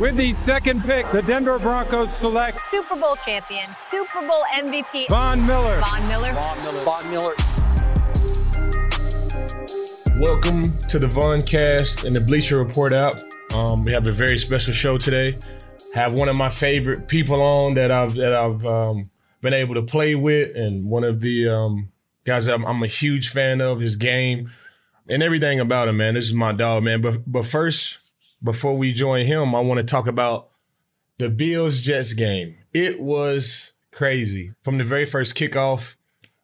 With the second pick, the Denver Broncos select Super Bowl champion, Super Bowl MVP, Von Miller. Von Miller. Von Miller. Von Miller. Welcome to the Von Cast and the Bleacher Report app. Um, we have a very special show today. Have one of my favorite people on that I've that I've um, been able to play with, and one of the um, guys I'm, I'm a huge fan of his game and everything about him. Man, this is my dog, man. But but first, before we join him, I want to talk about the Bills Jets game. It was crazy from the very first kickoff.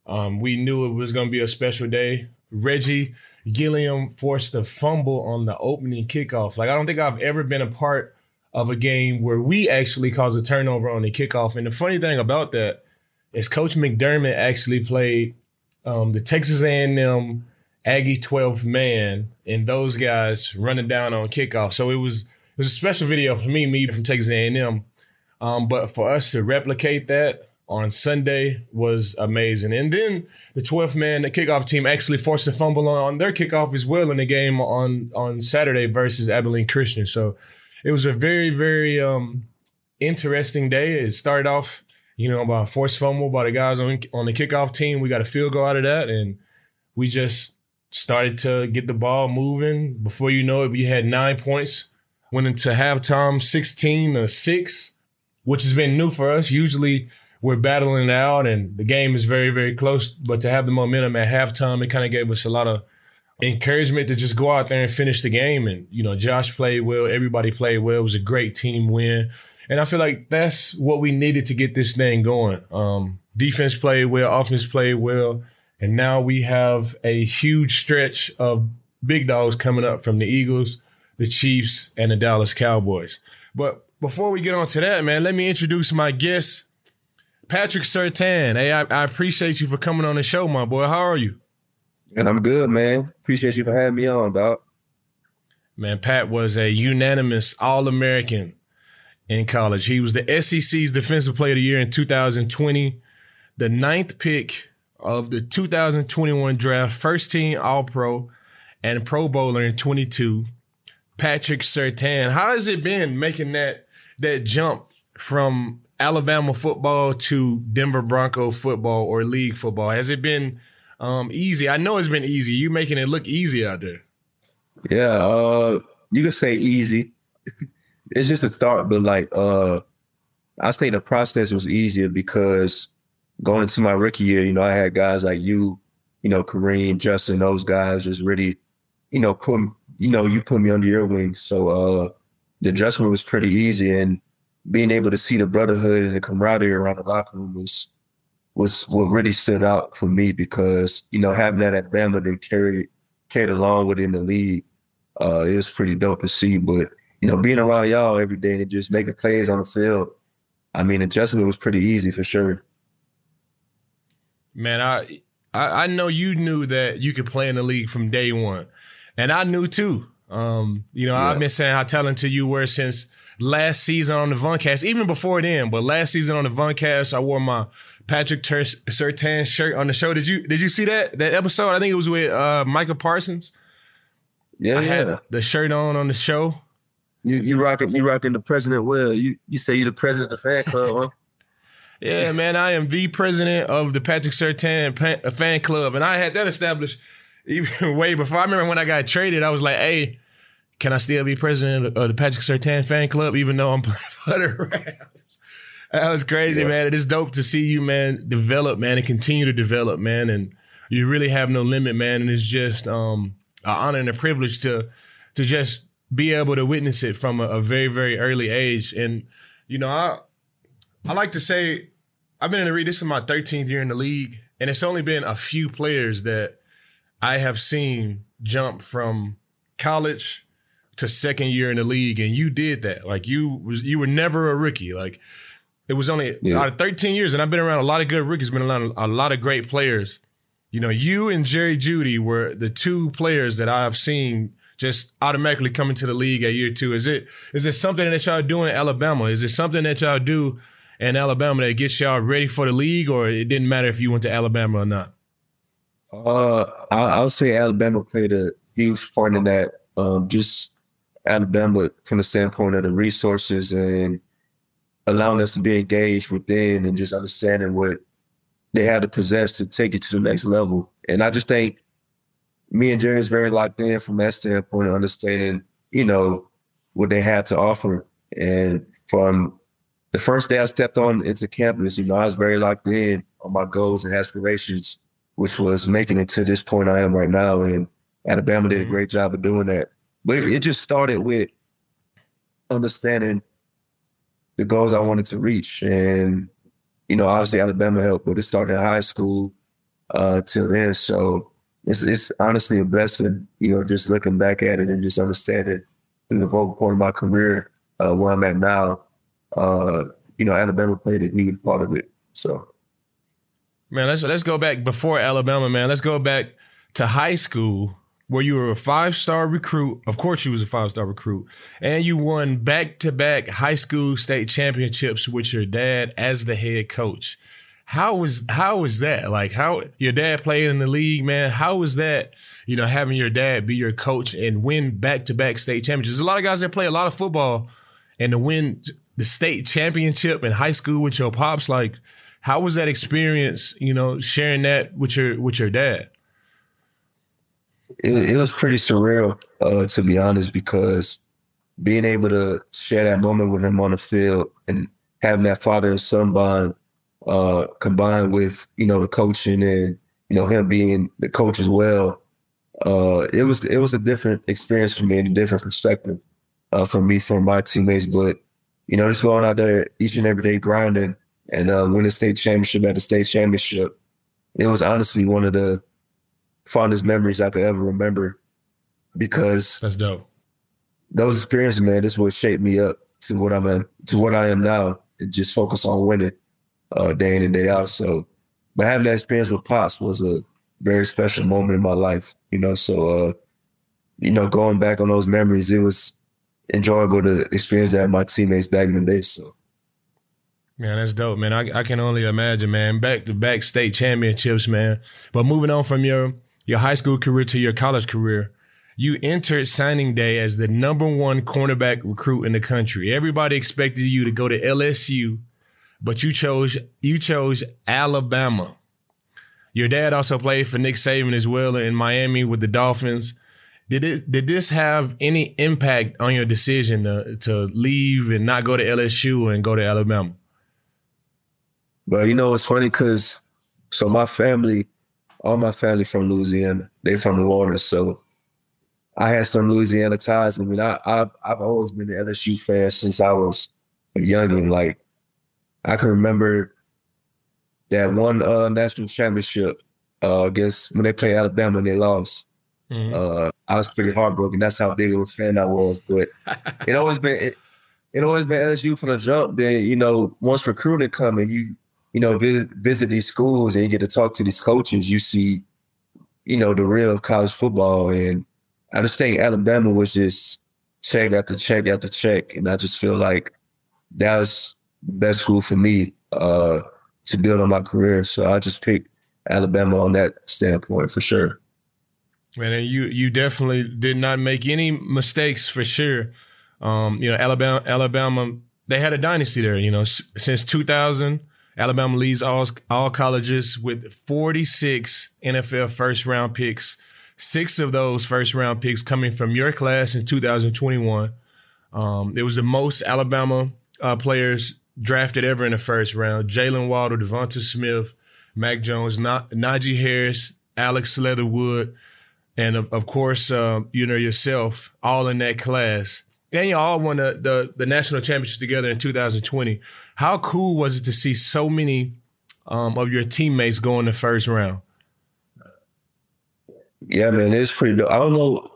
Um, we knew it was going to be a special day. Reggie Gilliam forced a fumble on the opening kickoff. Like I don't think I've ever been a part of a game where we actually caused a turnover on the kickoff. And the funny thing about that is Coach McDermott actually played um, the Texas A&M Aggie 12th man and those guys running down on kickoff. So it was it was a special video for me, me from Texas A&M. Um, but for us to replicate that on Sunday was amazing. And then the 12th man, the kickoff team actually forced a fumble on, on their kickoff as well in the game on on Saturday versus Abilene Christian. So it was a very very um, interesting day. It started off, you know, by a forced fumble by the guys on on the kickoff team. We got a field goal out of that, and we just started to get the ball moving. Before you know it, we had nine points. Went into halftime 16 to 6, which has been new for us. Usually we're battling it out and the game is very, very close. But to have the momentum at halftime, it kind of gave us a lot of encouragement to just go out there and finish the game. And, you know, Josh played well, everybody played well. It was a great team win. And I feel like that's what we needed to get this thing going. Um, defense played well, offense played well. And now we have a huge stretch of big dogs coming up from the Eagles, the Chiefs, and the Dallas Cowboys. But before we get on to that, man, let me introduce my guest, Patrick Surtain. Hey, I, I appreciate you for coming on the show, my boy. How are you? And I'm good, man. Appreciate you for having me on, dog. Man, Pat was a unanimous All American in college. He was the SEC's Defensive Player of the Year in 2020, the ninth pick of the 2021 draft, first team All Pro and Pro Bowler in 22, Patrick Surtain. How has it been making that that jump from Alabama football to Denver Bronco football or league football? Has it been um, easy? I know it's been easy. You making it look easy out there. Yeah, uh, you could say easy. it's just a start, but like uh, I say the process was easier because going into my rookie year, you know, I had guys like you, you know, Kareem, Justin, those guys just really, you know, put, you know, you put me under your wing. So, uh, the adjustment was pretty easy and being able to see the brotherhood and the camaraderie around the locker room was, was what really stood out for me because, you know, having that at Bama that carried, carried along within the league, uh, it was pretty dope to see. But, you know, being around y'all every day and just making plays on the field, I mean, adjustment was pretty easy for sure. Man, I, I I know you knew that you could play in the league from day one, and I knew too. Um, you know, yeah. I've been saying how talented you were since last season on the Voncast, even before then. But last season on the Voncast, I wore my Patrick Ter- Surtain shirt on the show. Did you did you see that that episode? I think it was with uh, Micah Parsons. Yeah, I yeah. had the shirt on on the show. You you rocking you rocking the president well. You you say you're the president of the fan club, huh? Yeah, man, I am the president of the Patrick Surtain fan club, and I had that established even way before. I remember when I got traded, I was like, "Hey, can I still be president of the Patrick Surtain fan club, even though I'm playing for the Rams?" That was crazy, yeah. man. It is dope to see you, man, develop, man, and continue to develop, man. And you really have no limit, man. And it's just um, an honor and a privilege to to just be able to witness it from a, a very, very early age. And you know, I I like to say I've been in the league. This is my 13th year in the league, and it's only been a few players that I have seen jump from college to second year in the league, and you did that. Like you was you were never a rookie. Like it was only yeah. out of 13 years, and I've been around a lot of good rookies, been around a lot of great players. You know, you and Jerry Jeudy were the two players that I've seen just automatically come into the league at year two. Is it is it something that y'all do in Alabama? Is it something that y'all do in Alabama that gets y'all ready for the league, or it didn't matter if you went to Alabama or not? Uh, I, I would say Alabama played a huge part in that. Um, just Alabama from the standpoint of the resources and allowing us to be engaged within and just understanding what they had to possess to take it to the next level. And I just think me and Jerry is very locked in from that standpoint understanding, you know, what they had to offer. And from the first day I stepped on into campus, you know, I was very locked in on my goals and aspirations, which was making it to this point I am right now. And Alabama did a mm-hmm. great job of doing that. But it just started with understanding the goals I wanted to reach. And, you know, obviously Alabama helped, but it started in high school uh, till then. So it's, it's honestly a blessing, you know, just looking back at it and just understanding the vocal point of my career, uh, where I'm at now. Uh, you know, Alabama played a huge part of it. So, man, let's let's go back before Alabama, man. Let's go back to high school where you were a five star recruit. Of course, you was a five star recruit, and you won back to back high school state championships with your dad as the head coach. How was how was that? Like how your dad played in the league, man? How was that? You know, having your dad be your coach and win back to back state championships. There's a lot of guys that play a lot of football, and to win the state championship in high school with your pops, like how was that experience? You know, sharing that with your with your dad it, it was pretty surreal, uh, to be honest, because being able to share that moment with him on the field and having that father and son bond uh, combined with you know the coaching and you know him being the coach as well, uh, it was it was a different experience for me and a different perspective uh, for me from my teammates. But you know, just going out there each and every day grinding and uh, winning state championship at the state championship, it was honestly one of the fondest memories I could ever remember because that's dope. Those experiences, man, this what shaped me up to what I'm to what I am now, and just focus on winning uh, day in and day out. So, but having that experience with Pops was a very special moment in my life, you know. So, uh, you know, going back on those memories, it was enjoyable to experience that my teammates back in the day. So, yeah, that's dope, man. I, I can only imagine, man. Back to back state championships, man. But moving on from your your high school career to your college career, you entered signing day as the number one cornerback recruit in the country. Everybody expected you to go to LSU, but you chose you chose Alabama. Your dad also played for Nick Saban as well in Miami with the Dolphins. Did it did this have any impact on your decision to, to leave and not go to LSU and go to Alabama? Well, you know, it's funny because so my family all my family from Louisiana. They from New Orleans, so I had some Louisiana ties. I mean, I, I've I've always been an LSU fan since I was a youngin. Like I can remember that one uh, national championship uh, against when they played Alabama and they lost. Mm-hmm. Uh, I was pretty heartbroken. That's how big of a fan I was. But it always been it, it always been LSU from the jump. Then you know, once recruiting coming, you you know, visit, visit these schools and you get to talk to these coaches, you see, you know, the real college football. And I just think Alabama was just check after check after check. And I just feel like that was best school for me uh, to build on my career. So I just picked Alabama on that standpoint for sure. Man, you you definitely did not make any mistakes for sure. Um, you know, Alabama, Alabama, they had a dynasty there. You know, s- since 2000, Alabama leads all, all colleges with 46 NFL first round picks. Six of those first round picks coming from your class in 2021. Um, it was the most Alabama uh, players drafted ever in the first round. Jaylen Waddle, DeVonta Smith, Mac Jones, Na- Najee Harris, Alex Leatherwood, and of, of course, uh, you know yourself, all in that class and you all won the, the, the national championship together in 2020. How cool was it to see so many um, of your teammates go in the first round? Yeah, man, it's pretty. Dope. I don't know.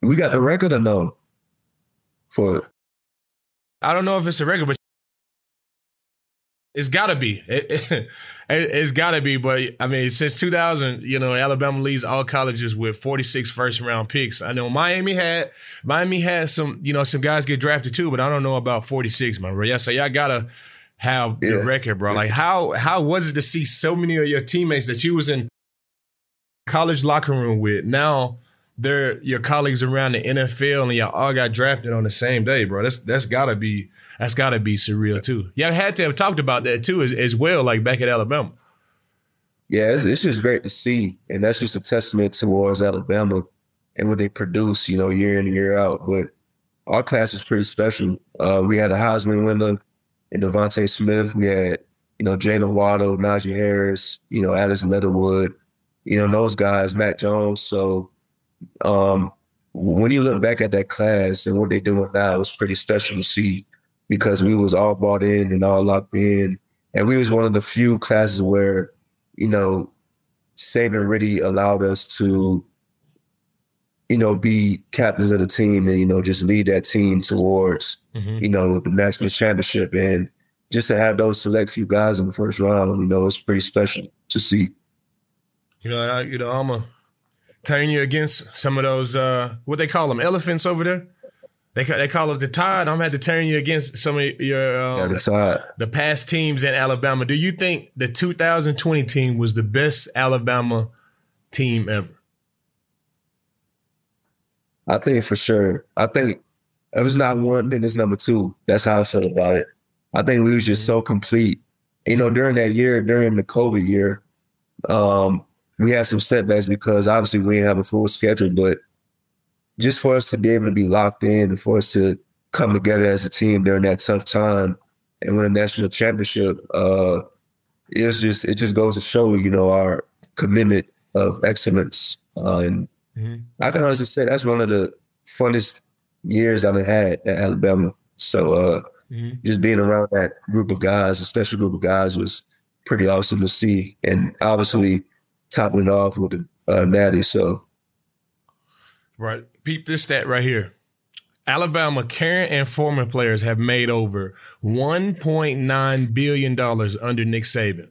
We got the record or no? For I don't know if it's a record, but it's got to be. It, it, has got to be. But I mean, since 2000, you know, Alabama leads all colleges with 46 first round picks. I know Miami had Miami had some, you know, some guys get drafted too, but I don't know about 46, man. Yeah, so y'all gotta have yeah. the record, bro. Like, how how was it to see so many of your teammates that you was in college locker room with now? they're your colleagues around the NFL and y'all all got drafted on the same day, bro. That's that's gotta be that's gotta be surreal too. Y'all had to have talked about that too as, as well, like back at Alabama. Yeah, it's, it's just great to see, and that's just a testament towards Alabama and what they produce, you know, year in and year out. But our class is pretty special. Uh, we had a Heisman winner and DeVonta Smith. We had, you know, Jaylen Waddle, Najee Harris, you know, Alex Leatherwood, you know, those guys, Mac Jones. So um, when you look back at that class and what they're doing now, it's pretty special to see because we was all bought in and all locked in. And we was one of the few classes where, you know, Saban really allowed us to you know, be captains of the team and, you know, just lead that team towards, mm-hmm. you know, the national championship. And just to have those select few guys in the first round, you know, it's pretty special to see. You know, I, you know, I'm a turn you against some of those uh what they call them elephants over there. They they call it the tide. I'm had to turn you against some of your um, yeah, the. The past teams in Alabama. Do you think the 2020 team was the best Alabama team ever? I think for sure. I think if it's not one, then it's number two. That's how I feel about it. I think we was just so complete. You know, during that year, during the COVID year, um, we had some setbacks because obviously we didn't have a full schedule, but just for us to be able to be locked in and for us to come together as a team during that tough time and win a national championship, uh, it's just it just goes to show, you know, our commitment of excellence uh, and Mm-hmm. I can honestly say that's one of the funnest years I've had at Alabama. So uh, mm-hmm. just being around that group of guys, a special group of guys, was pretty awesome to see. And obviously topping it off with the uh, Natty. So right, peep this stat right here. Alabama current and former players have made over $1.9 billion under Nick Saban.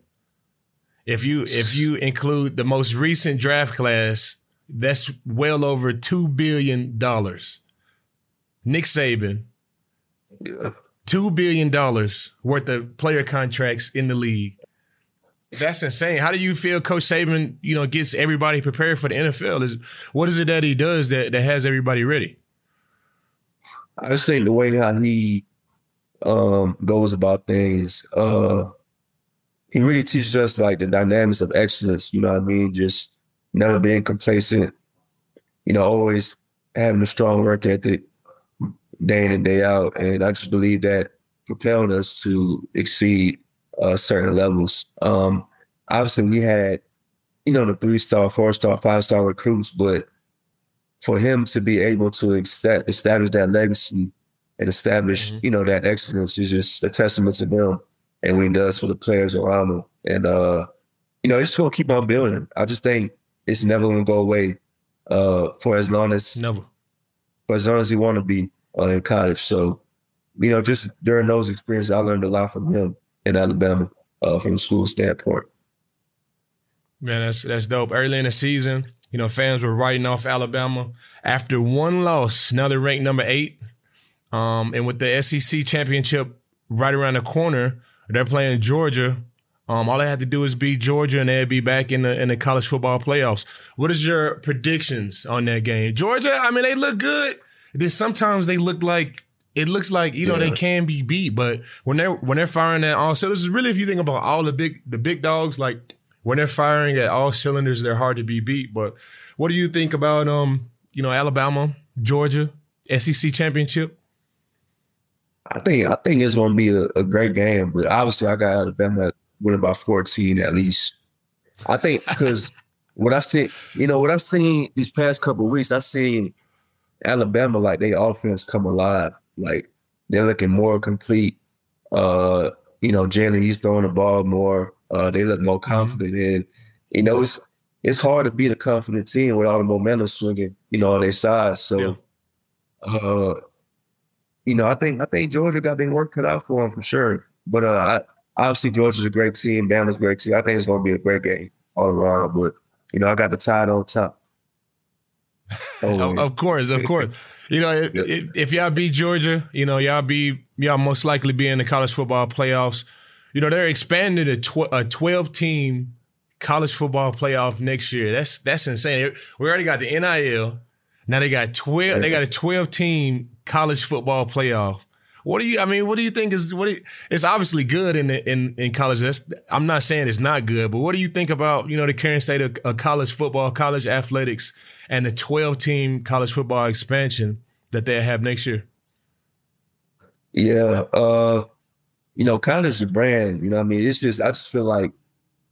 If you if you include the most recent draft class that's well over two billion dollars. Nick Saban, two billion dollars worth of player contracts in the league. That's insane. How do you feel Coach Saban, you know, gets everybody prepared for the NFL? Is what is it that he does that, that has everybody ready? I just think the way how he um, goes about things, uh, he really teaches us like the dynamics of excellence. You know what I mean? Just never being complacent, you know, always having a strong work ethic day in and day out. And I just believe that propelled us to exceed uh, certain levels. Um, obviously, we had, you know, the three star, four star, five star recruits, but for him to be able to establish that legacy and establish, mm-hmm. you know, that excellence is just a testament to him and what he does for the players around him. And, uh, you know, it's going to keep on building. I just think it's never gonna go away uh, for as long as never for as long as he want to be uh, in college. So, you know, just during those experiences, I learned a lot from him in Alabama uh, from a school standpoint. Man, that's that's dope. Early in the season, you know, fans were writing off Alabama after one loss. Now they're ranked number eight, um, and with the SEC championship right around the corner, they're playing Georgia um, all they have to do is beat Georgia, and they'd be back in the in the college football playoffs. What is your predictions on that game? Georgia, I mean, they look good. Then sometimes they look like it looks like you know yeah. they can be beat, but when they're when they're firing at all cylinders, is really if you think about all the big the big dogs, like when they're firing at all cylinders, they're hard to be beat. But what do you think about um you know Alabama, Georgia, SEC championship? I think I think it's going to be a, a, great game, but obviously I got Alabama win by 14 at least. I think because what I see, you know, what I've seen these past couple weeks, I've seen Alabama like they offense come alive. Like they're looking more complete. Uh, you know, Jalen, he's throwing the ball more. Uh, they look more mm-hmm. confident. And, you know, it's it's hard to beat a confident team with all the momentum swinging, you know, on their side. So yeah. uh, you know, I think I think Georgia got their work cut out for them for sure. But uh, I, obviously Georgia's a great team, Bama's a great team. I think it's going to be a great game all around. But you know, I got the tide on top. Oh, of course, of course. You know, if, y'all beat Georgia, you know, y'all be y'all most likely be in the college football playoffs. You know, they're expanding a, tw- a twelve team college football playoff next year. That's that's insane. We already got the NIL. Now they got twelve. They got a twelve team college football playoff. What do you? I mean, what do you think is what? You, it's obviously good in the, in in college. That's, I'm not saying it's not good, but what do you think about you know the current state of, of college football, college athletics, and the 12 team college football expansion that they have next year? Yeah, uh, you know, college is a brand. You know, I mean, it's just I just feel like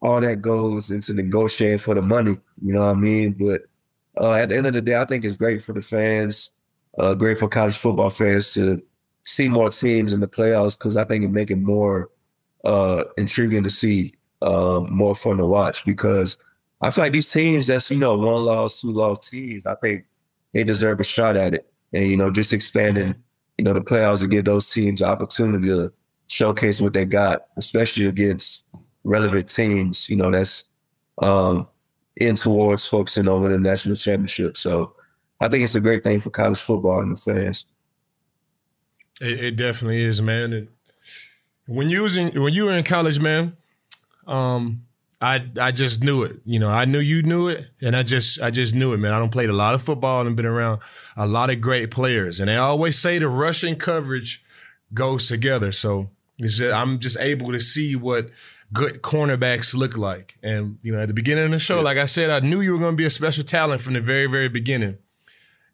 all that goes into negotiating for the money. You know what I mean? But uh, at the end of the day, I think it's great for the fans, uh, great for college football fans to see more teams in the playoffs because I think it make it more uh, intriguing to see, uh, more fun to watch. Because I feel like these teams that's you know one loss, two loss teams, I think they deserve a shot at it, and you know just expanding you know the playoffs to give those teams opportunity to showcase what they got, especially against relevant teams. You know that's um, in towards focusing on the national championship. So I think it's a great thing for college football and the fans. It, it definitely is, man. And when you was in when you were in college, man, um, I I just knew it. You know, I knew you knew it, and I just I just knew it, man. I don't played a lot of football and been around a lot of great players, and they always say the rushing coverage goes together. So just, I'm just able to see what good cornerbacks look like. And, you know, at the beginning of the show, yeah. like I said, I knew you were going to be a special talent from the very, very beginning.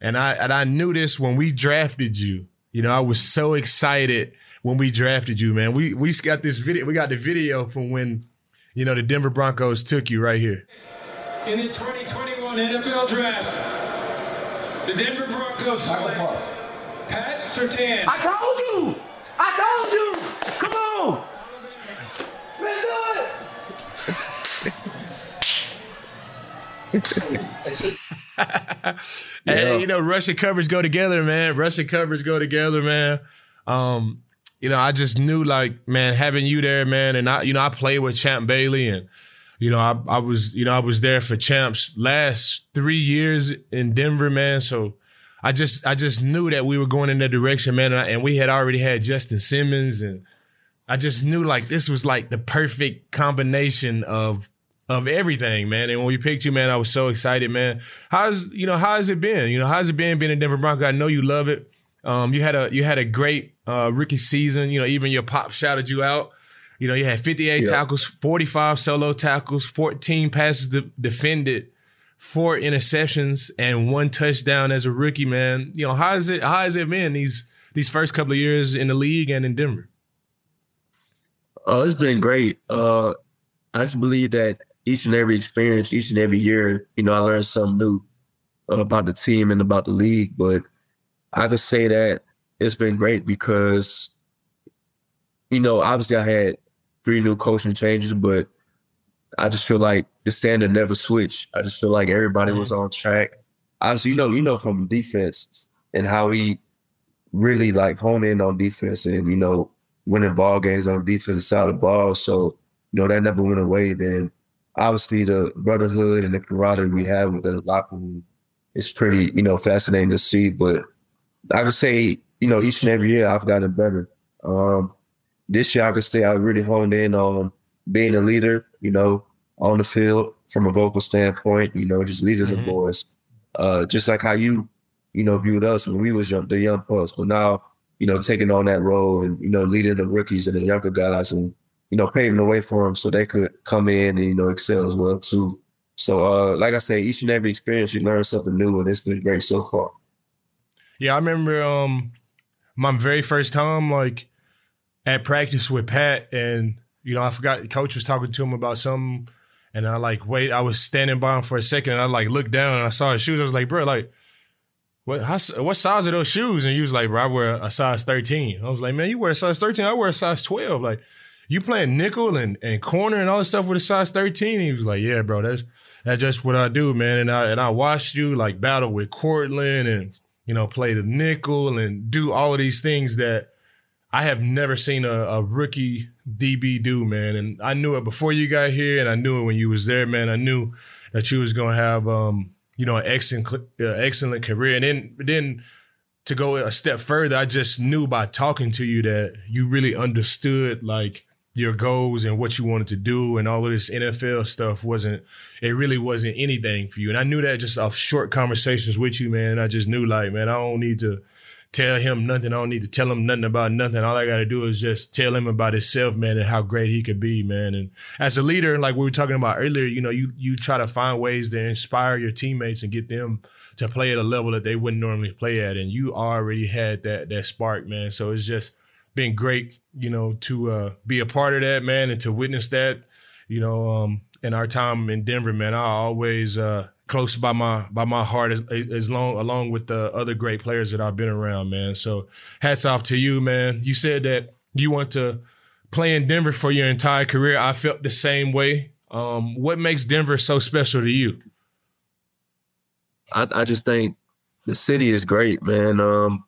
And I, and I knew this when we drafted you. You know, I was so excited when we drafted you, man. We, we got this video, we got the video from when, you know, the Denver Broncos took you right here. In the 2021 NFL draft, the Denver Broncos select Pat Surtain. I told you! I told you! Come on! hey, you know, Russian coverage go together, man. Russian coverage go together, man. Um, you know, I just knew like, man, having you there, man, and I, you know, I played with Champ Bailey and, you know, I, I was, you know, I was there for Champ's last three years in Denver, man. So I just, I just knew that we were going in that direction, man. And, I, and we had already had Justin Simmons and I just knew like this was like the perfect combination of of everything, man. And when we picked you, man, I was so excited, man. How's you know how's it been? You know how's it been being a Denver Bronco? I know you love it. Um, you had a you had a great uh, rookie season. You know, even your pop shouted you out. You know, you had 58 yep. tackles, 45 solo tackles, 14 passes de- defended, four interceptions, and one touchdown as a rookie. Man, you know how is it? How has it been these these first couple of years in the league and in Denver? Oh, it's been great. Uh, I just believe that each and every experience, each and every year, you know, I learned something new about the team and about the league. But I just say that it's been great because, you know, obviously I had three new coaching changes, but I just feel like the standard never switched. I just feel like everybody was mm-hmm. on track. Obviously, you know, you know from defense and how he really like hone in on defense and, you know, winning ball games on the defensive side of the ball. So, you know, that never went away. Then obviously the brotherhood and the camaraderie we have with the locker room is pretty, you know, fascinating to see. But I would say, you know, each and every year I've gotten better. Um, this year I could say I really honed in on being a leader, you know, on the field from a vocal standpoint, you know, just leading mm-hmm. the boys. Uh, just like how you, you know, viewed us when we was young, the young pups. But now, you know, taking on that role and, you know, leading the rookies and the younger guys and you know, paving the way for them so they could come in and, you know, excel as well too. So, uh, like I say, each and every experience you learn something new and it's been great so far. Yeah, I remember um my very first time like at practice with Pat and you know, I forgot the coach was talking to him about something and I like wait, I was standing by him for a second and I like looked down and I saw his shoes. I was like, bro, like what how, what size are those shoes? And he was like, bro, I wear a size 13. I was like, man, you wear a size 13. I wear a size 12. Like, you playing nickel and, and corner and all this stuff with a size 13? he was like, yeah, bro, that's, that's just what I do, man. And I, and I watched you like battle with Courtland and, you know, play the nickel and do all of these things that I have never seen a, a rookie DB do, man. And I knew it before you got here and I knew it when you was there, man. I knew that you was to have, um, you know, an excellent, uh, excellent career. And then, then to go a step further, I just knew by talking to you that you really understood like your goals and what you wanted to do and all of this NFL stuff wasn't it really wasn't anything for you. And I knew that just off short conversations with you, man. I just knew like, man, I don't need to tell him nothing. I don't need to tell him nothing about nothing. All I got to do is just tell him about himself, man, and how great he could be, man. And as a leader, like we were talking about earlier, you know, you you try to find ways to inspire your teammates and get them to play at a level that they wouldn't normally play at. And you already had that that spark, man. So it's just been great, you know, to uh, be a part of that, man, and to witness that, you know, um, in our time in Denver, man. I always uh, close by my by my heart as, as long along with the other great players that I've been around, man. So hats off to you, man. You said that you want to play in Denver for your entire career. I felt the same way. Um, what makes Denver so special to you? I, I just think the city is great, man. Um,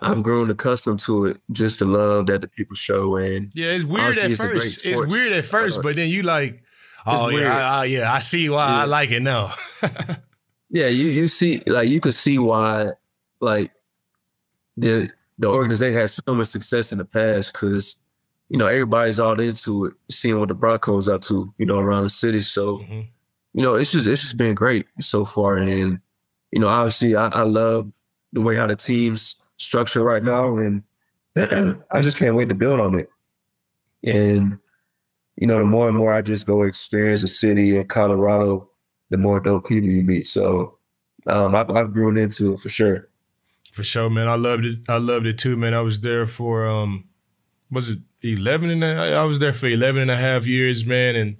I've grown accustomed to it, just the love that the people show. And yeah, it's weird at it's first. It's weird at first, uh, but then you like, oh yeah, I, I, yeah, I see why yeah. I like it now. yeah, you you see, like you could see why, like the the organization has so much success in the past because you know everybody's all into it, seeing what the Broncos up to, you know, around the city. So, mm-hmm. you know, it's just it's just been great so far, and you know, obviously, I, I love the way how the teams structure right now, and I just can't wait to build on it. And you know, the more and more I just go experience the city in Colorado, the more dope people you meet. So um, I've, I've grown into it for sure. For sure, man. I loved it. I loved it too, man. I was there for um, was it 11 and a, I was there for 11 and a half years, man. And,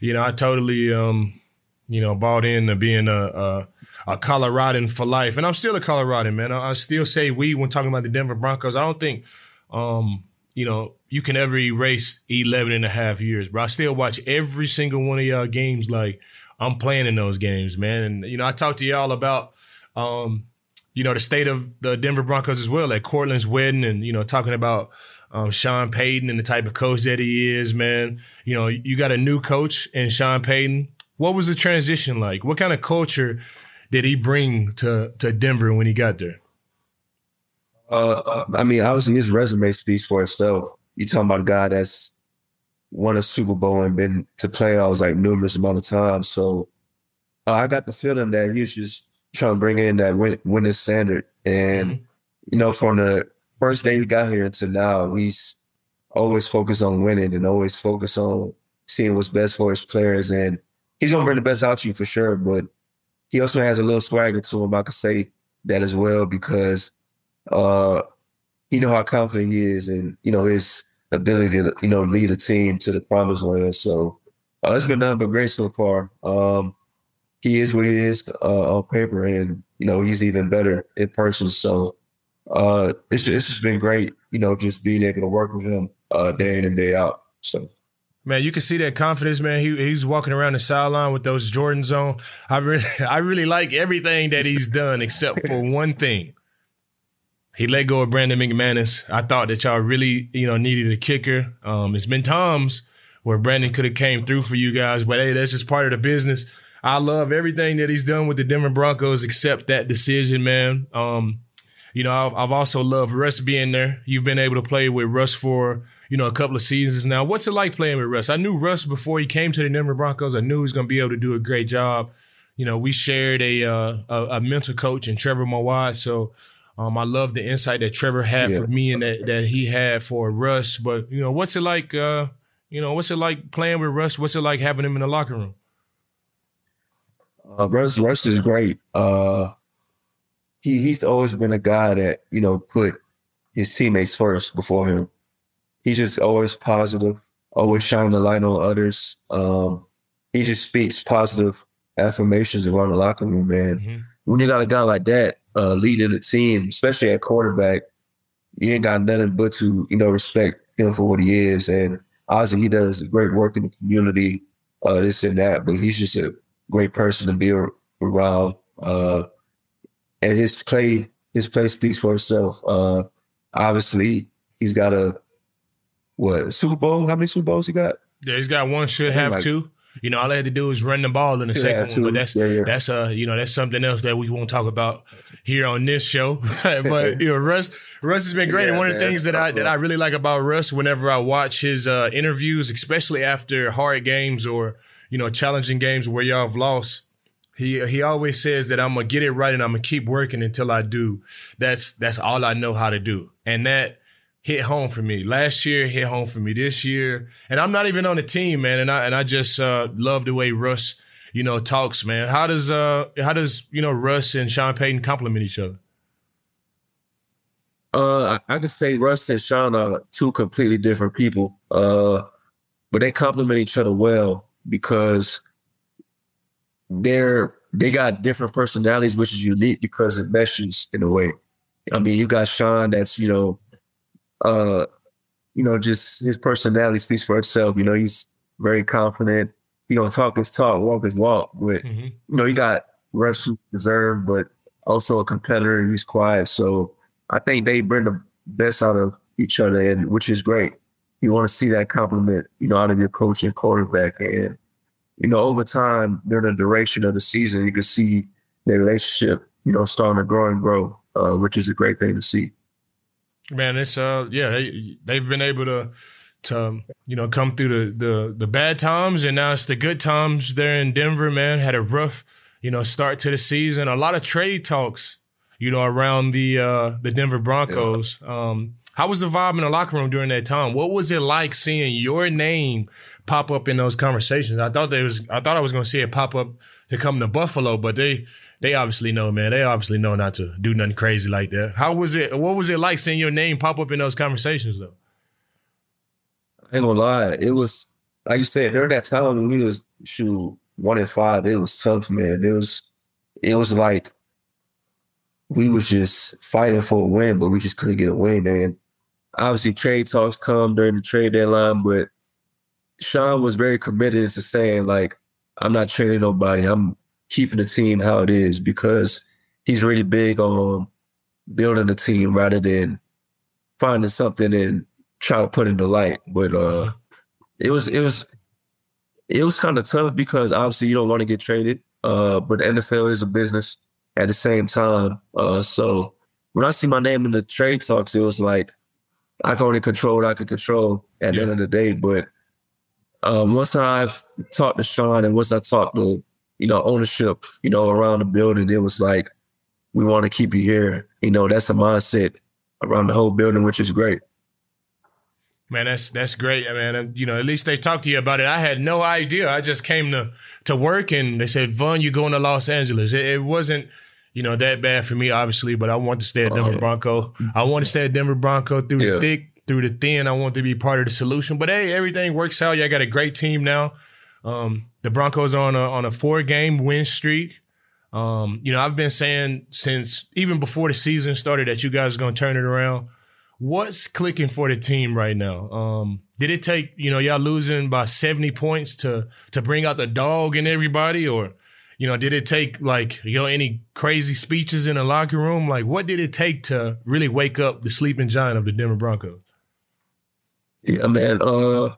you know, I totally, um, you know, bought into being a, a, a Coloradan for life. And I'm still a Coloradan, man. I, I, still say we when talking about the Denver Broncos. I don't think, um, you know, you can ever erase 11 and a half years, bro. I still watch every single one of y'all games. Like I'm playing in those games, man. And, you know, I talked to y'all about, um, you know, the state of the Denver Broncos as well at Courtland's wedding and, you know, talking about, um, Sean Payton and the type of coach that he is, man. You know, you got a new coach in Sean Payton. What was the transition like? What kind of culture did he bring to to Denver when he got there? Uh, I mean, obviously his resume speaks for itself. You talking about a guy that's won a Super Bowl and been to playoffs like numerous amount of times. So uh, I got the feeling that he was just trying to bring in that win- winning standard. And mm-hmm. you know, from the first day he got here until now, he's always focused on winning and always focused on seeing what's best for his players. And he's gonna bring the best out of you for sure. But he also has a little swagger to him. I could say that as well because uh, you know how confident he is, and you know his ability to you know lead a team to the promised land. So uh, it's been nothing but great so far. Um, he is what he is uh, on paper, and you know he's even better in person. So uh, it's just, it's just been great, you know, just being able to work with him uh, day in and day out. So. Man, you can see that confidence, man. He he's walking around the sideline with those Jordans on. I really I really like everything that he's done except for one thing. He let go of Brandon McManus. I thought that y'all really, you know, needed a kicker. Um, it's been times where Brandon could have came through for you guys, but hey, that's just part of the business. I love everything that he's done with the Denver Broncos except that decision, man. Um, you know, I've, I've also loved Russ being there. You've been able to play with Russ for you know, a couple of seasons now. What's it like playing with Russ? I knew Russ before he came to the Denver Broncos. I knew he was going to be able to do a great job. You know, we shared a uh, a, a, mental coach in Trevor Moawad, so um, I love the insight that Trevor had yeah. for me and that, that he had for Russ. But you know, what's it like? Uh, you know, what's it like playing with Russ? What's it like having him in the locker room? Uh, Russ, Russ is great. Uh, he he's always been a guy that you know put his teammates first before him he's just always positive, always shining the light on others. Um, he just speaks positive affirmations around the locker room, man. Mm-hmm. When you got a guy like that uh, leading the team, especially at quarterback, you ain't got nothing but to you know respect him for what he is. And obviously, he does great work in the community, uh, this and that. But he's just a great person to be around. Uh, and his play, his play speaks for itself. Uh, obviously, he's got a what Super Bowl? How many Super Bowls he got? Yeah, he's got one. Should have like, two. You know, all I had to do is run the ball in the second one. But that's Yeah, yeah. that's uh you know that's something else that we won't talk about here on this show. but you know, Russ Russ has been great. and Yeah, one of the things that I that I really like about Russ, whenever I watch his uh, interviews, especially after hard games or you know challenging games where y'all have lost, he he always says that I'm gonna get it right and I'm gonna keep working until I do. That's that's all I know how to do, and that hit home for me. Last year hit home for me. This year, and I'm not even on the team, man. And I and I just uh, love the way Russ, you know, talks, man. How does uh how does you know Russ and Sean Payton complement each other? Uh, I, I could say Russ and Sean are two completely different people. Uh, but they complement each other well because they're they got different personalities, which is unique because it meshes in a way. I mean, you got Sean that's you know, uh, you know, just his personality speaks for itself. You know, he's very confident. He don't talk his talk, walk his walk. But Mhm. you know, he got Russ who's reserved, but also a competitor. He's quiet, so I think they bring the best out of each other, and which is great. You want to see that compliment, you know, out of your coach and quarterback, and you know, over time during the duration of the season, you can see their relationship, you know, starting to grow and grow, uh, which is a great thing to see. Man, it's uh yeah, they they've been able to to you know come through the the the bad times and now it's the good times there in Denver, man. Had a rough, you know, start to the season. A lot of trade talks, you know, around the uh the Denver Broncos. Um how was the vibe in the locker room during that time? What was it like seeing your name pop up in those conversations? I thought they was I thought I was gonna see it pop up to come to Buffalo, but they they obviously know, man. They obviously know not to do nothing crazy like that. How was it? What was it like seeing your name pop up in those conversations, though? I ain't gonna lie, it was like you said during that time when we was shoot one and five. It was tough, man. It was it was like we was just fighting for a win, but we just couldn't get a win. man. obviously, trade talks come during the trade deadline, but Sean was very committed to saying like, "I'm not trading nobody. I'm keeping the team how it is," because he's really big on building the team rather than finding something and trying to put in the light. But uh it was it was it was kind of tough because obviously you don't want to get traded. Uh but the NFL is a business at the same time. Uh so when I see my name in the trade talks, it was like I can only control what I can control at the end of the day. But um once I've talked to Sean and once I talked to, you know, ownership, you know, around the building, it was like, we want to keep you here. You know, that's a mindset around the whole building, which is great. Man, that's that's great, man. You know, at least they talked to you about it. I had no idea. I just came to to work, and they said, "Von, you're going to Los Angeles." It, it wasn't, you know, that bad for me, obviously, but I want to stay at Denver Uh-huh. Bronco. I want to stay at Denver Bronco through the thick, through the thin. I want to be part of the solution. But hey, everything works out. Y'all got a great team now. Um, the Broncos are on a on a four game win streak. Um, you know, I've been saying since even before the season started that you guys are going to turn it around. What's clicking for the team right now? Um, did it take you know y'all losing by seventy points to to bring out the dog in everybody, or you know did it take like you know any crazy speeches in the locker room? Like what did it take to really wake up the sleeping giant of the Denver Broncos? Yeah, man. Uh,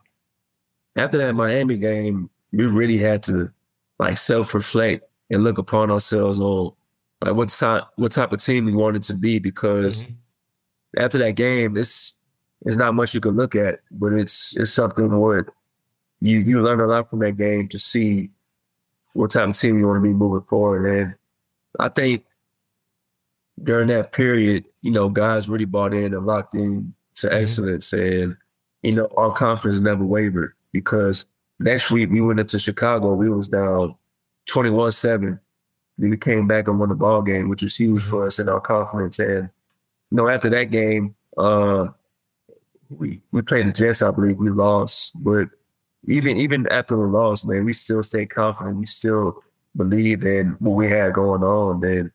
after that Miami game, we really had to like self reflect and look upon ourselves on like what type what type of team we wanted to be because mm-hmm. after that game, it's it's not much you can look at, but it's it's something where you you learn a lot from that game to see what type of team you want to be moving forward. And I think during that period, you know, guys really bought in and locked in to mm-hmm. excellence, and you know, our confidence never wavered because next week we went into Chicago, we was down 21-7. We came back and won the ball game, which was huge for us in our confidence. And you know, after that game, uh, we we played the Jets. I believe we lost, but even even after the loss, man, we still stayed confident. We still believed in what we had going on. And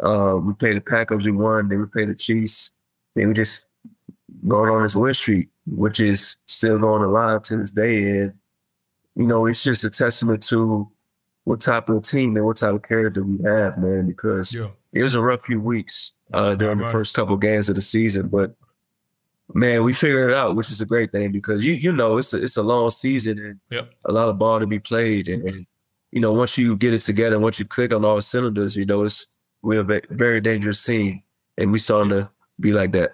uh, we played the Packers. We won. Then we played the Chiefs. Then we just going on this win streak, which is still going alive to this day. And you know, it's just a testament to what type of team and what type of character we have, man. Because Yeah. it was a rough few weeks uh, during the first couple games of the season, but man, we figured it out, which is a great thing because you you know it's a, it's a long season and Yep. a lot of ball to be played, and, and you know once you get it together, once you click on all cylinders, you know it's we're a very dangerous team, and we starting to be like that.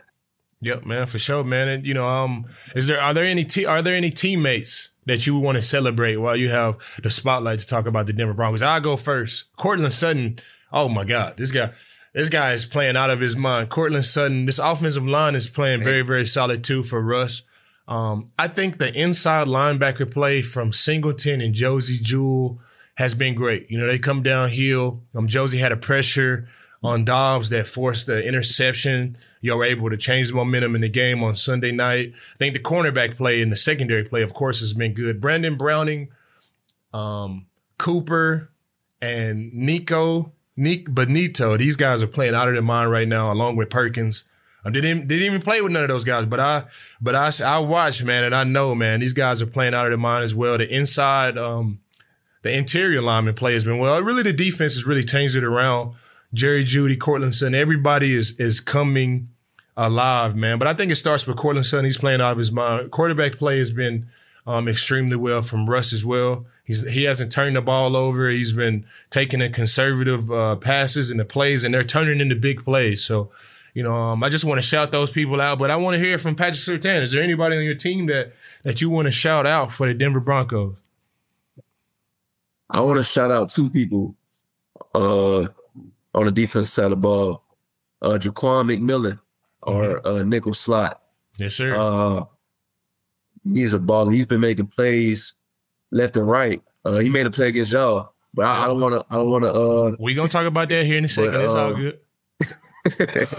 Yep, man, for sure, man. And you know, um, is there are there any te- are there any teammates that you want to celebrate while you have the spotlight to talk about the Denver Broncos? I'll go first. Courtland Sutton. Oh my God, this guy, this guy is playing out of his mind. Courtland Sutton. This offensive line is playing very very solid too for Russ. Um, I think the inside linebacker play from Singleton and Josey Jewell has been great. You know, they come downhill. Um, Josey had a pressure on Dobbs that forced the interception. You were able to change the momentum in the game on Sunday night. I think the cornerback play and the secondary play, of course, has been good. Baron Browning, um, Cooper, and Nico, Nik Bonitto, these guys are playing out of their mind right now, along with Perkins. I didn't didn't even play with none of those guys, but I but I I watch man, and I know man, these guys are playing out of their mind as well. The inside, um, the interior lineman play has been well. Really, the defense has really changed it around. Jerry Jeudy, Courtland Sutton, everybody is is coming alive, man. But I think it starts with Courtland Sutton. He's playing out of his mind. Quarterback play has been um, extremely well from Russ as well. He's he hasn't turned the ball over. He's been taking the conservative uh, passes and the plays, and they're turning into big plays. So, you know, um, I just want to shout those people out. But I want to hear from Patrick Surtain. Is there anybody on your team that that you want to shout out for the Denver Broncos? I want to shout out two people uh, on the defense side of the ball, uh, Ja'Quan McMillian or uh, nickel slot. Yes, sir. Uh, he's a baller. He's been making plays left and right. Uh, he made a play against y'all, but I, I don't want to. I don't want to. Uh, we gonna talk about that here in a second. But, it's all uh, good.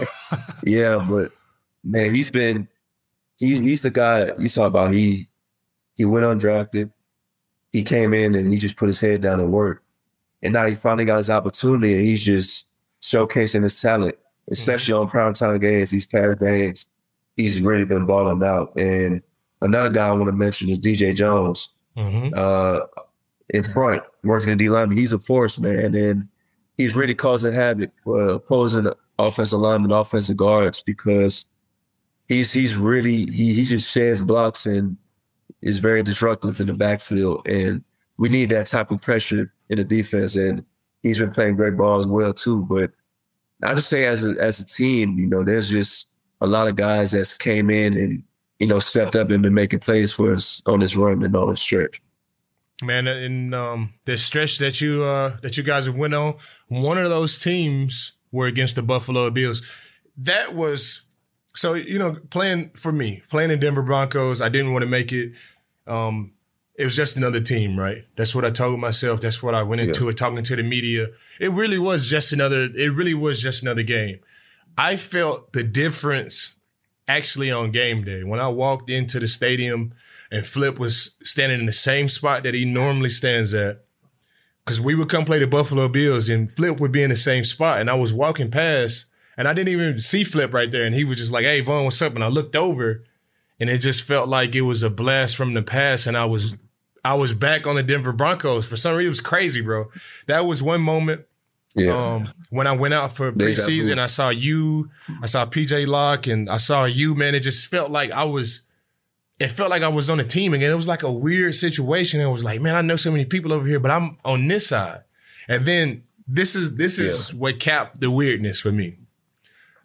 yeah, but man, he's been. He's he's the guy you talk about. He he went undrafted. He came in and he just put his head down and worked. And now he finally got his opportunity and he's just showcasing his talent, especially on primetime games, these past games. He's really been balling out. And another guy I want to mention is DJ Jones. Mhm. Uh, in front, working in D line. He's a force, man. And he's really causing havoc for opposing offensive linemen, offensive guards, because he's he's really he he just sheds blocks and is very disruptive in the backfield. And we need that type of pressure in the defense. And he's been playing great ball as well too. But I just say as a as a team, you know, there's just a lot of guys that's came in and you know stepped up and been making plays for us on this run and on this stretch. man in um the stretch that you uh that you guys went on one of those teams were against the buffalo bills that was so you know playing for me playing in denver broncos i didn't want to make it um it was just another team right that's what i told myself that's what i went into it talking to the media it really was just another it really was just another game i felt the difference actually on game day when i walked into the stadium and Flip was standing in the same spot that he normally stands at. Cause we would come play the Buffalo Bills and Flip would be in the same spot. And I was walking past and I didn't even see Flip right there. And he was just like, Hey, Von, what's up? And I looked over and it just felt like it was a blast from the past. And I was, I was back on the Denver Broncos. For some reason, it was crazy, bro. That was one moment Yeah. um, when I went out for preseason, I saw you, I saw PJ Locke, and I saw you, man. It just felt like I was, it felt like I was on a team again. It was like a weird situation. It was like, man, I know so many people over here, but I'm on this side. And then this is this is what capped the weirdness for me.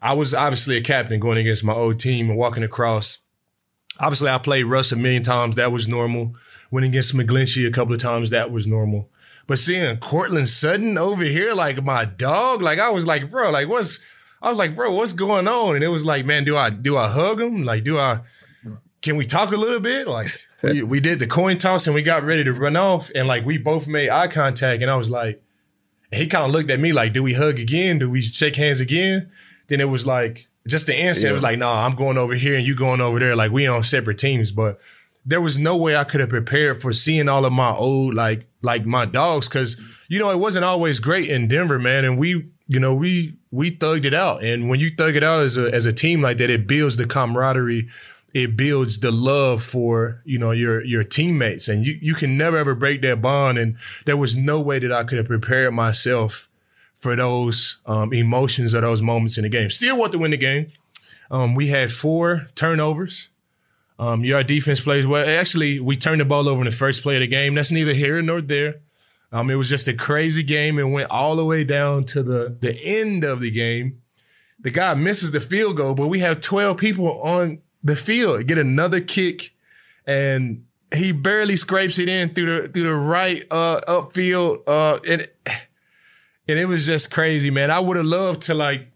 I was obviously a captain going against my old team and walking across. Obviously, I played Russ a million times. That was normal. Went against McGlinchey a couple of times. That was normal. But seeing Courtland Sutton over here, like my dog, like I was like, bro, like what's, I was like, bro, what's going on? And it was like, man, do I do I hug him? Like, do I? Can we talk a little bit? Like, we, we did the coin toss and we got ready to run off, and like we both made eye contact, and I was like, he kind of looked at me like, do we hug again? Do we shake hands again? Then it was like, just the answer. It was like, no, nah, I'm going over here and you going over there. Like we on separate teams, but there was no way I could have prepared for seeing all of my old like like my dogs because you know it wasn't always great in Denver, man. And we you know we we thugged it out, and when you thug it out as a as a team like that, it builds the camaraderie. It builds the love for you know your your teammates, and you you can never ever break that bond. And there was no way that I could have prepared myself for those um, emotions or those moments in the game. Still want to win the game. Um, we had four turnovers. Um, your defense plays well. Actually, we turned the ball over in the first play of the game. That's neither here nor there. Um, it was just a crazy game and went all the way down to the the end of the game. The guy misses the field goal, but we have 12 people on the field. Get another kick, and he barely scrapes it in through the through the right uh, upfield. Uh, and and it was just crazy, man. I would have loved to like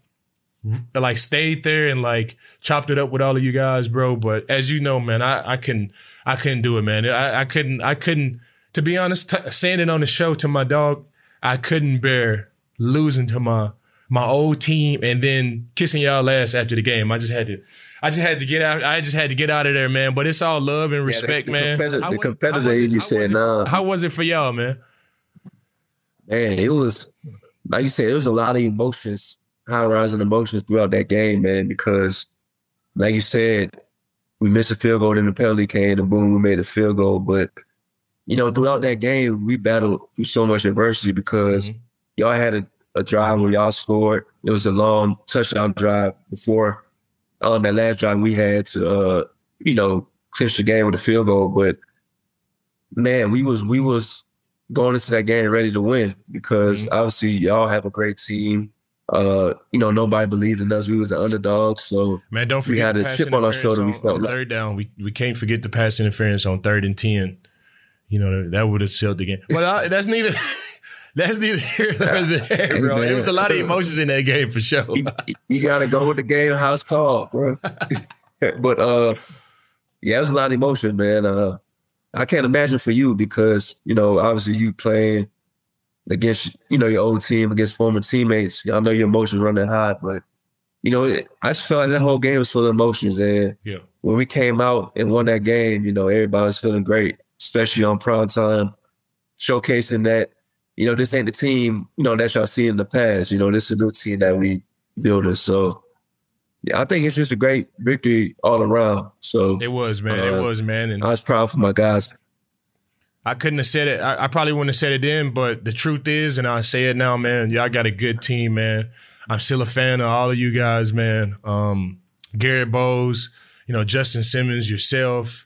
like stayed there and like chopped it up with all of you guys, bro. But as you know, man, I, I couldn't, I couldn't do it, man. I, I couldn't, I couldn't, to be honest, t- saying it on the show to my dog, I couldn't bear losing to my, my old team and then kissing y'all ass after the game. I just had to, I just had to get out. I just had to get out of there, man. But it's all love and respect, the, the man. Competitor, the competitor, it- you said, nah. How was it for y'all, man? Man, it was like you said, It was a lot of emotions, high rising emotions throughout that game, man, because like you said, we missed a field goal, then the penalty came, and boom, we made a field goal. But you know, throughout that game, we battled through so much adversity because mm-hmm. y'all had a, a drive where y'all scored. It was a long touchdown drive before on that last drive we had to uh, you know, clinch the game with a field goal. But man, we was we was going into that game ready to win because mm-hmm. obviously y'all have a great team. Uh, you know, nobody believed in us. We was the underdog. So Man, don't We forget had a chip on our shoulder, we felt on like. third down. We we can't forget the pass interference on third and ten. You know that would have sealed the game. But I, that's neither. That's neither here nor there, bro. It was a lot of emotions in that game for sure. you, you gotta go with the game how it's called, bro. but uh yeah, it was a lot of emotion, man. Uh I can't imagine for you because, you know, obviously you playing against, you know, your old team, against former teammates. I know your emotions running high, but you know, it, I just felt like that whole game was full of emotions. And Yeah. when we came out and won that game, you know, everybody was feeling great, especially on prime time, showcasing that, you know, this ain't the team, you know, that y'all see in the past. You know, this is a new team that we building. So yeah, I think it's just a great victory all around. So It was, man. Uh, it was, man. And I was proud for my guys. I couldn't have said it. I, I probably wouldn't have said it then, but the truth is, and I say it now, man. Y'all got a good team, man. I'm still a fan of all of you guys, man. Um, Garett Bolles, you know, Justin Simmons, yourself.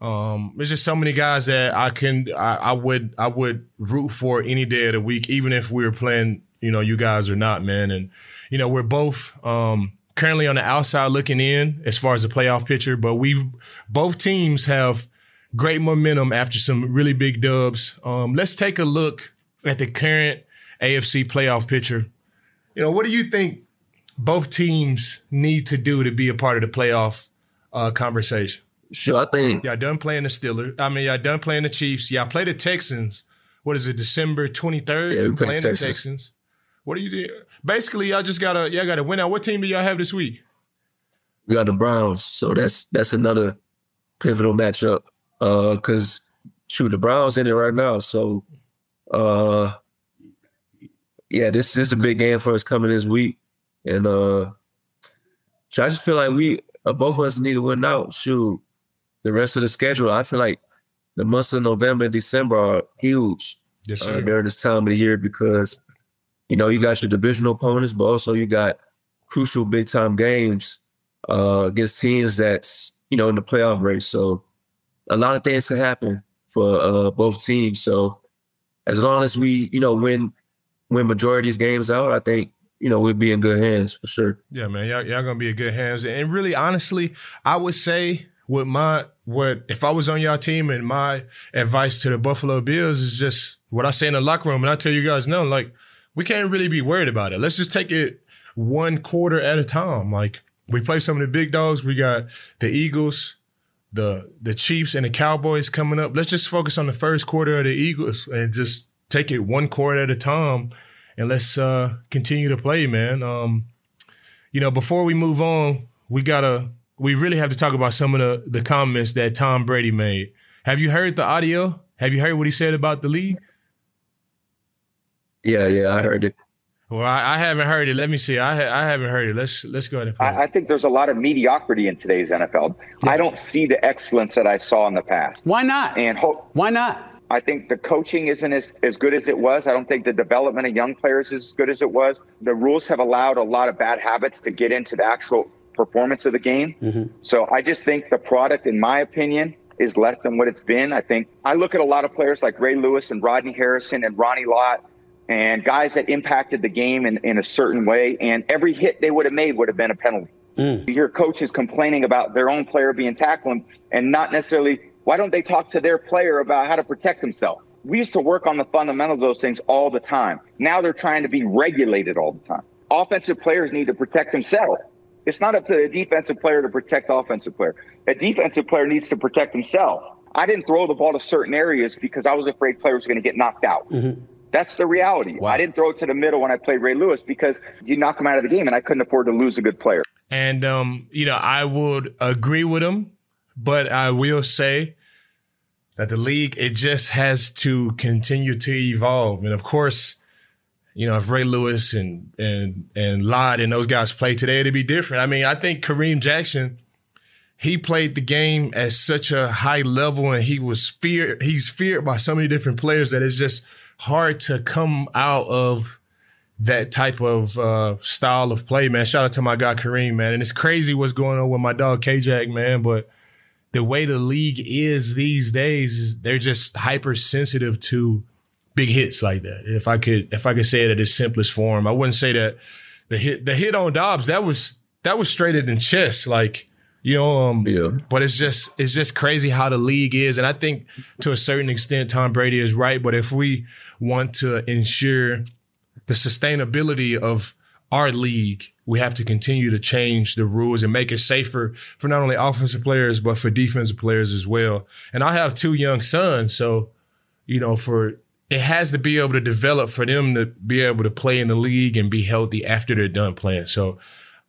Um, there's just so many guys that I can, I, I would, I would root for any day of the week, even if we were playing, you know, you guys or not, man. And you know, we're both um, currently on the outside looking in as far as the playoff picture, but we've both teams have great momentum after some really big dubs. Um, let's take a look at the current AFC playoff picture. You know, what do you think both teams need to do to be a part of the playoff uh, conversation? Sure, I think Y'all done playing the Steelers. I mean, y'all done playing the Chiefs. Y'all play the Texans. What is it, December 23rd? Yeah, we play playing Texans. the Texans. What do you think? Basically, y'all just gotta y'all gotta win out. What team do y'all have this week? we got the Browns, so that's that's another pivotal matchup. Uh, because shoot, the Browns in it right now, so uh, yeah, this, this is a big game for us coming this week, and uh, so I just feel like we uh, both of us need to win out. Shoot, the rest of the schedule, I feel like the months of November and December are huge Yes, uh, during this time of the year because you know you got your divisional opponents, but also you got crucial big time games uh, against teams that's you know in the playoff race. So a lot of things can happen for uh, both teams. So as long as we you know win win majority of these games out, I think you know we'll be in good hands for sure. Yeah, man, y'all, y'all gonna be in good hands. And really, honestly, I would say with my what if I was on y'all team and my advice to the Buffalo Bills is just what I say in the locker room, and I tell you guys no, like we can't really be worried about it. Let's just take it one quarter at a time. Like we play some of the big dogs. We got the Eagles, the the Chiefs, and the Cowboys coming up. Let's just focus on the first quarter of the Eagles and just take it one quarter at a time. And let's uh, continue to play, man. Um, you know, before we move on, we gotta we really have to talk about some of the the comments that Tom Brady made. Have you heard the audio? Have you heard what he said about the league? Yeah, yeah, I heard it. Well, I, I haven't heard it. Let me see. I ha- I haven't heard it. Let's let's go ahead and play. it. I, I think there's a lot of mediocrity in today's NFL. I don't see the excellence that I saw in the past. Why not? And ho- Why not? I think the coaching isn't as, as good as it was. I don't think the development of young players is as good as it was. The rules have allowed a lot of bad habits to get into the actual performance of the game. Mm-hmm. So I just think the product, in my opinion, is less than what it's been. I think I look at a lot of players like Ray Lewis and Rodney Harrison and Ronnie Lott and guys that impacted the game in, in a certain way. And every hit they would have made would have been a penalty. Mm. You hear coaches complaining about their own player being tackled and not necessarily, why don't they talk to their player about how to protect himself? We used to work on the fundamentals of those things all the time. Now they're trying to be regulated all the time. Offensive players need to protect themselves. It's not up to a defensive player to protect the offensive player. A defensive player needs to protect himself. I didn't throw the ball to certain areas because I was afraid players were going to get knocked out. Mm-hmm. That's the reality. I didn't throw it to the middle when I played Ray Lewis because you knock him out of the game and I couldn't afford to lose a good player. And um, you know, I would agree with him, but I will say that the league it just has to continue to evolve. And of course, you know, if Ray Lewis and and and Lott and those guys play today, it'd be different. I mean, I think Kareem Jackson, he played the game at such a high level and he was feared he's feared by so many different players that it's just hard to come out of that type of uh, style of play, man. Shout out to my guy Kareem, man. And it's crazy what's going on with my dog K-Jack, man. But the way the league is these days, they're just hypersensitive to big hits like that. If I could, if I could say it at its simplest form, I wouldn't say that the hit, the hit on Dobbs, that was that was straighter than chess, like you know. Um, Yeah. But it's just it's just crazy how the league is, and I think to a certain extent Tom Brady is right. But if we want to ensure the sustainability of our league, we have to continue to change the rules and make it safer for not only offensive players but for defensive players as well. And I have two young sons, so you know, for it has to be able to develop for them to be able to play in the league and be healthy after they're done playing. So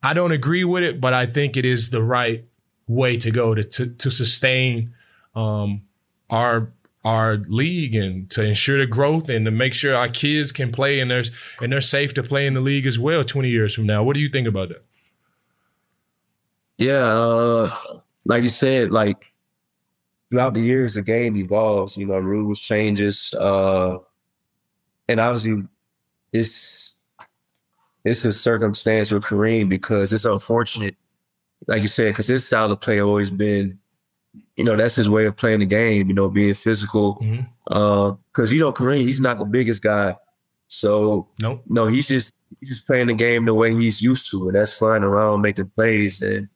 I don't agree with it, but I think it is the right way to go to to, to sustain um, our our league and to ensure the growth and to make sure our kids can play and there's and they're safe to play in the league as well 20 years from now. What do you think about that? Yeah, uh, like you said, like throughout the years, the game evolves. You know, rules changes, uh, and obviously, it's it's a circumstance with Kareem because it's unfortunate, like you said, because his style of play always been, you know, that's his way of playing the game. You know, being physical. Because you know, Kareem, he's not the biggest guy, so Nope. no, he's just he's just playing the game the way he's used to, and that's flying around making plays. And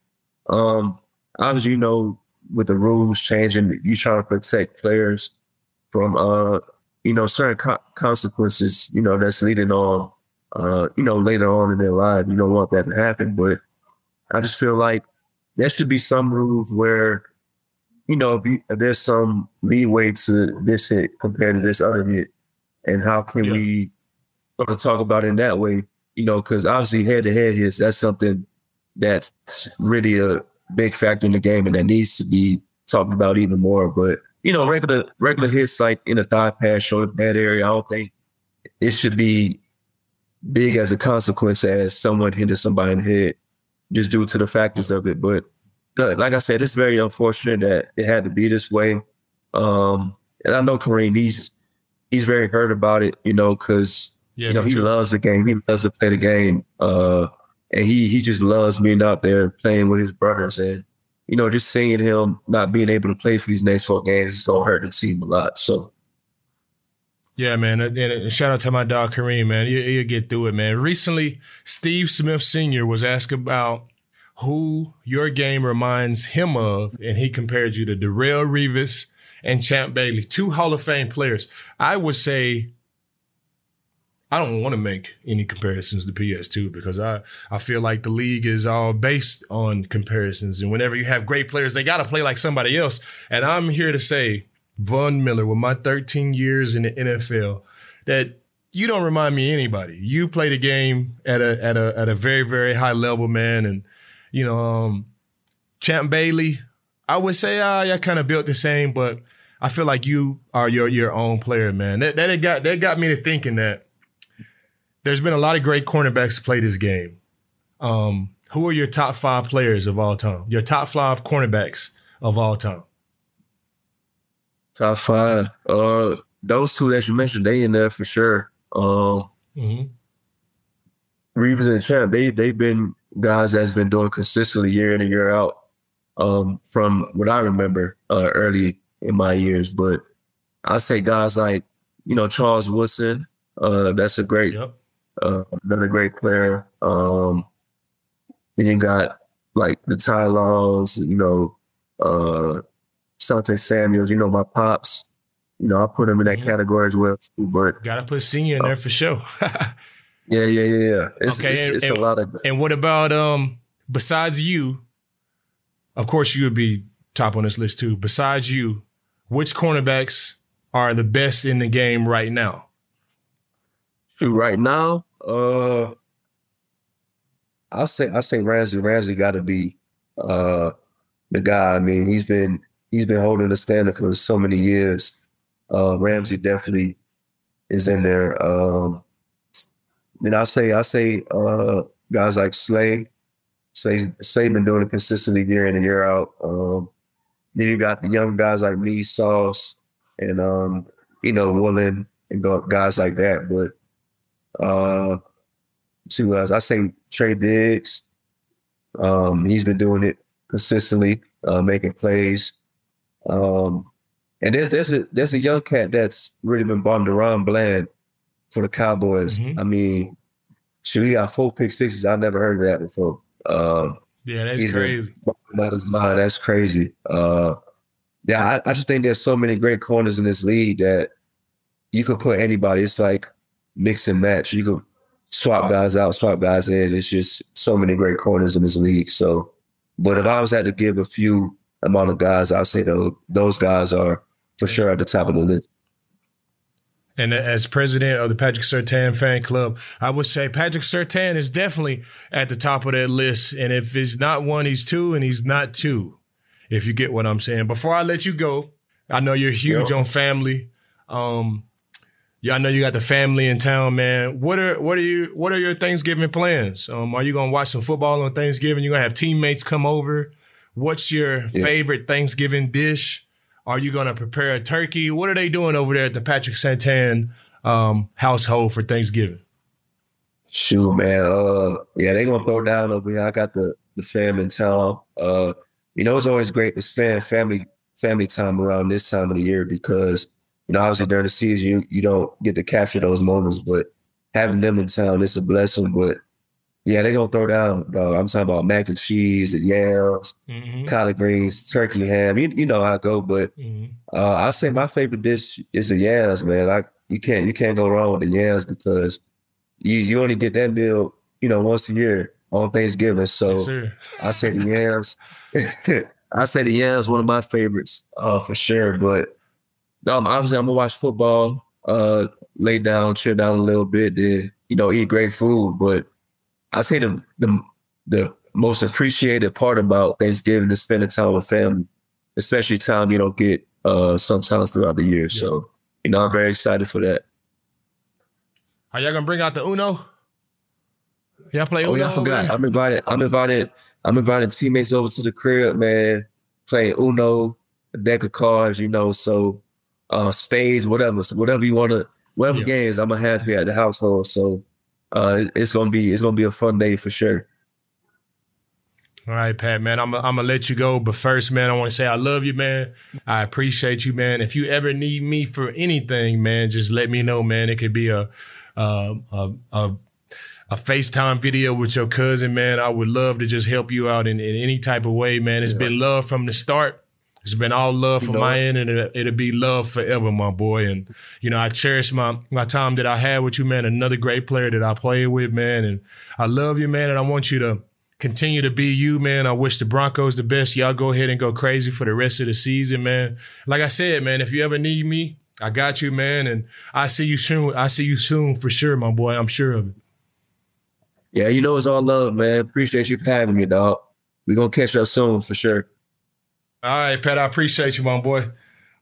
um, obviously, you know, with the rules changing, you trying to protect players from uh, you know, certain co- consequences. You know, that's leading on, uh, you know, later on in their life. You don't want that to happen, but I just feel like there should be some rules where, you know, if there's some leeway to this hit compared to this other hit, and how can Yeah. we sort of talk about it in that way? You know, because obviously head to head hits, that's something that's really a big factor in the game and that needs to be talked about even more. But you know, regular regular hits like in a thigh pad, shoulder pad area, I don't think it should be big as a consequence as someone hitting somebody in the head just due to the factors of it. But uh, like I said, it's very unfortunate that it had to be this way. Um, and I know Kareem, he's he's very hurt about it, you know, because Yeah, you know he too. loves the game. He loves to play the game, uh, and he he just loves being out there playing with his brothers. And you know, just seeing him not being able to play for these next four games is gonna hurt the team a lot. So Yeah, man. And, shout out to my dog Kareem, man. You, you'll get through it, man. Recently, Steve Smith Sr. was asked about who your game reminds him of, and he compared you to Darrelle Revis and Champ Bailey, two Hall of Fame players. I would say I don't want to make any comparisons to PS2 because I, I feel like the league is all based on comparisons. And whenever you have great players, they got to play like somebody else. And I'm here to say, Von Miller, with my 13 years in the NFL, that you don't remind me anybody. You play the game at a at a at a very very high level, man. And you know, um, Champ Bailey, I would say, ah, y'all kind of built the same, but I feel like you are your your own player, man. That that got that got me to thinking that there's been a lot of great cornerbacks to play this game. Um, who are your top five players of all time? Your top five cornerbacks of all time. Top five, uh, those two that you mentioned, they in there for sure. Um, Mm-hmm. Revis and Champ, they they've been guys that's been doing consistently year in and year out. Um, from what I remember uh, early in my years, but I say guys like you know Charles Woodson. Uh, that's a great, Yep. uh, another great player. Um, then you got like the Ty Laws, you know, uh, Sante Samuels. You know my pops. You know I put him in that Mhm. category as well. Too, but Got to put senior in there for sure. yeah, yeah, yeah, yeah. It's, Okay, it's, and- it's and- a lot of and what about um besides you? Of course, you would be top on this list too. Besides you, which cornerbacks are the best in the game right now? Right now, uh, I'll say I say Ramsey. Ramsey got to be uh the guy. I mean, he's been he's been holding the standard for so many years. Uh, Ramsey definitely is in there. Um, then I say I say uh guys like Slay. Slay Slay been doing it consistently year in and year out. Um, then you got the young guys like me, Sauce, and um, you know, Woolen and guys like that. But uh, see what else? I say Trey Diggs. Um, he's been doing it consistently, uh, making plays. Um, and there's there's a there's a young cat that's really been bombed around Bland for the Cowboys. Mhm. I mean, shoot, he got four pick sixes. I never heard of that before. Um, Yeah, that's crazy. out his mind. That's crazy. Uh, yeah, I, I just think there's so many great corners in this league that you could put anybody. It's like mix and match. You could swap guys out, swap guys in. It's just so many great corners in this league. So, but if I was had to give a few amount of guys, I'd say those those guys are for sure at the top of the list. And as president of the Patrick Surtain fan club, I would say Patrick Surtain is definitely at the top of that list. And if he's not one, he's two, and he's not two, if you get what I'm saying. Before I let you go, I know you're huge on family. Um, yeah, I know you got the family in town, man. What are what are you what are your Thanksgiving plans? Um, are you gonna watch some football on Thanksgiving? You gonna have teammates come over? What's your Yeah. favorite Thanksgiving dish? Are you gonna prepare a turkey? What are they doing over there at the Patrick Surtain um, household for Thanksgiving? Shoot, man. Uh, yeah, they gonna throw down over here. I got the the fam in town. Uh, you know, it's always great to spend family family time around this time of the year because you know, obviously during the season you you don't get to capture those moments, but having them in town it's a blessing. But yeah, they gonna throw down. Dog. I'm talking about mac and cheese and yams, Mm-hmm. collard greens, turkey ham. You, you know how I go, but Mm-hmm. uh, I say my favorite dish is the yams, man. I you can't you can't go wrong with the yams because you you only get that meal, you know, once a year on Thanksgiving. So Yes. I say the yams. I say the yams one of my favorites, uh, for sure. But um, obviously I'm gonna watch football, uh, lay down, chill down a little bit, then you know, eat great food. But I say the the the most appreciated part about Thanksgiving is spending time with family, especially time you don't get uh sometimes throughout the year. So you know, I'm very excited for that. Are y'all gonna bring out the Uno? Y'all play Uno? Oh yeah, I forgot. I'm invited. I'm invited. I'm inviting teammates over to the crib, man. Playing Uno, a deck of cards, you know. So, uh, spades, whatever, so whatever you want to, whatever Yeah. games I'm gonna have here at the household. So, uh, it's gonna be it's gonna be a fun day for sure. All right, Pat, man. I'm, I'm gonna let you go, but first, man, I want to say I love you, man. I appreciate you, man. If you ever need me for anything, man, just let me know, man. It could be a uh, a, a a FaceTime video with your cousin, man. I would love to just help you out in, in any type of way, man. It's been love from the start. It's been all love from know my end, and it'll, it'll be love forever, my boy. And you know, I cherish my my time that I had with you, man. Another great player that I played with, man. And I love you, man. And I want you to continue to be you, man. I wish the Broncos the best. Y'all go ahead and go crazy for the rest of the season, man. Like I said, man, if you ever need me, I got you, man. And I see you soon. I see you soon for sure, my boy. I'm sure of it. Yeah, you know it's all love, man. Appreciate you for having me, dog. We gonna catch up soon for sure. All right, Pat. I appreciate you, my boy.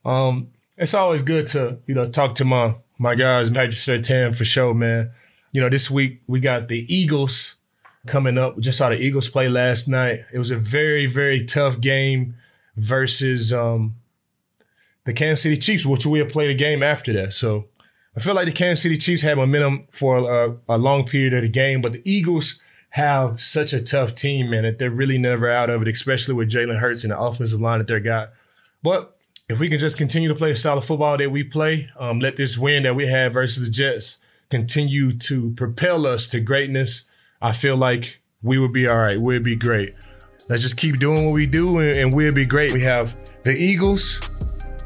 Um, it's always good to you know talk to my my guys, Patrick Surtain for sure, man. You know, this week we got the Eagles coming up. We just saw the Eagles play last night. It was a very very tough game versus um, the Kansas City Chiefs, which we'll play the game after that. So I feel like the Kansas City Chiefs had momentum for a, a long period of the game, but the Eagles have such a tough team, man, that they're really never out of it, especially with Jalen Hurts and the offensive line that they got. But if we can just continue to play the style of football that we play, um, let this win that we had versus the Jets continue to propel us to greatness, I feel like we would be all right. We'd be great. Let's just keep doing what we do, and, and we'll be great. We have the Eagles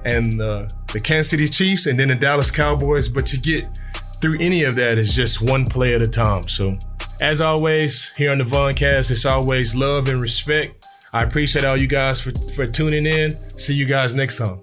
and uh, the Kansas City Chiefs, and then the Dallas Cowboys. But to get through any of that is just one play at a time. So as always, here on the Voncast, it's always love and respect. I appreciate all you guys for, for tuning in. See you guys next time.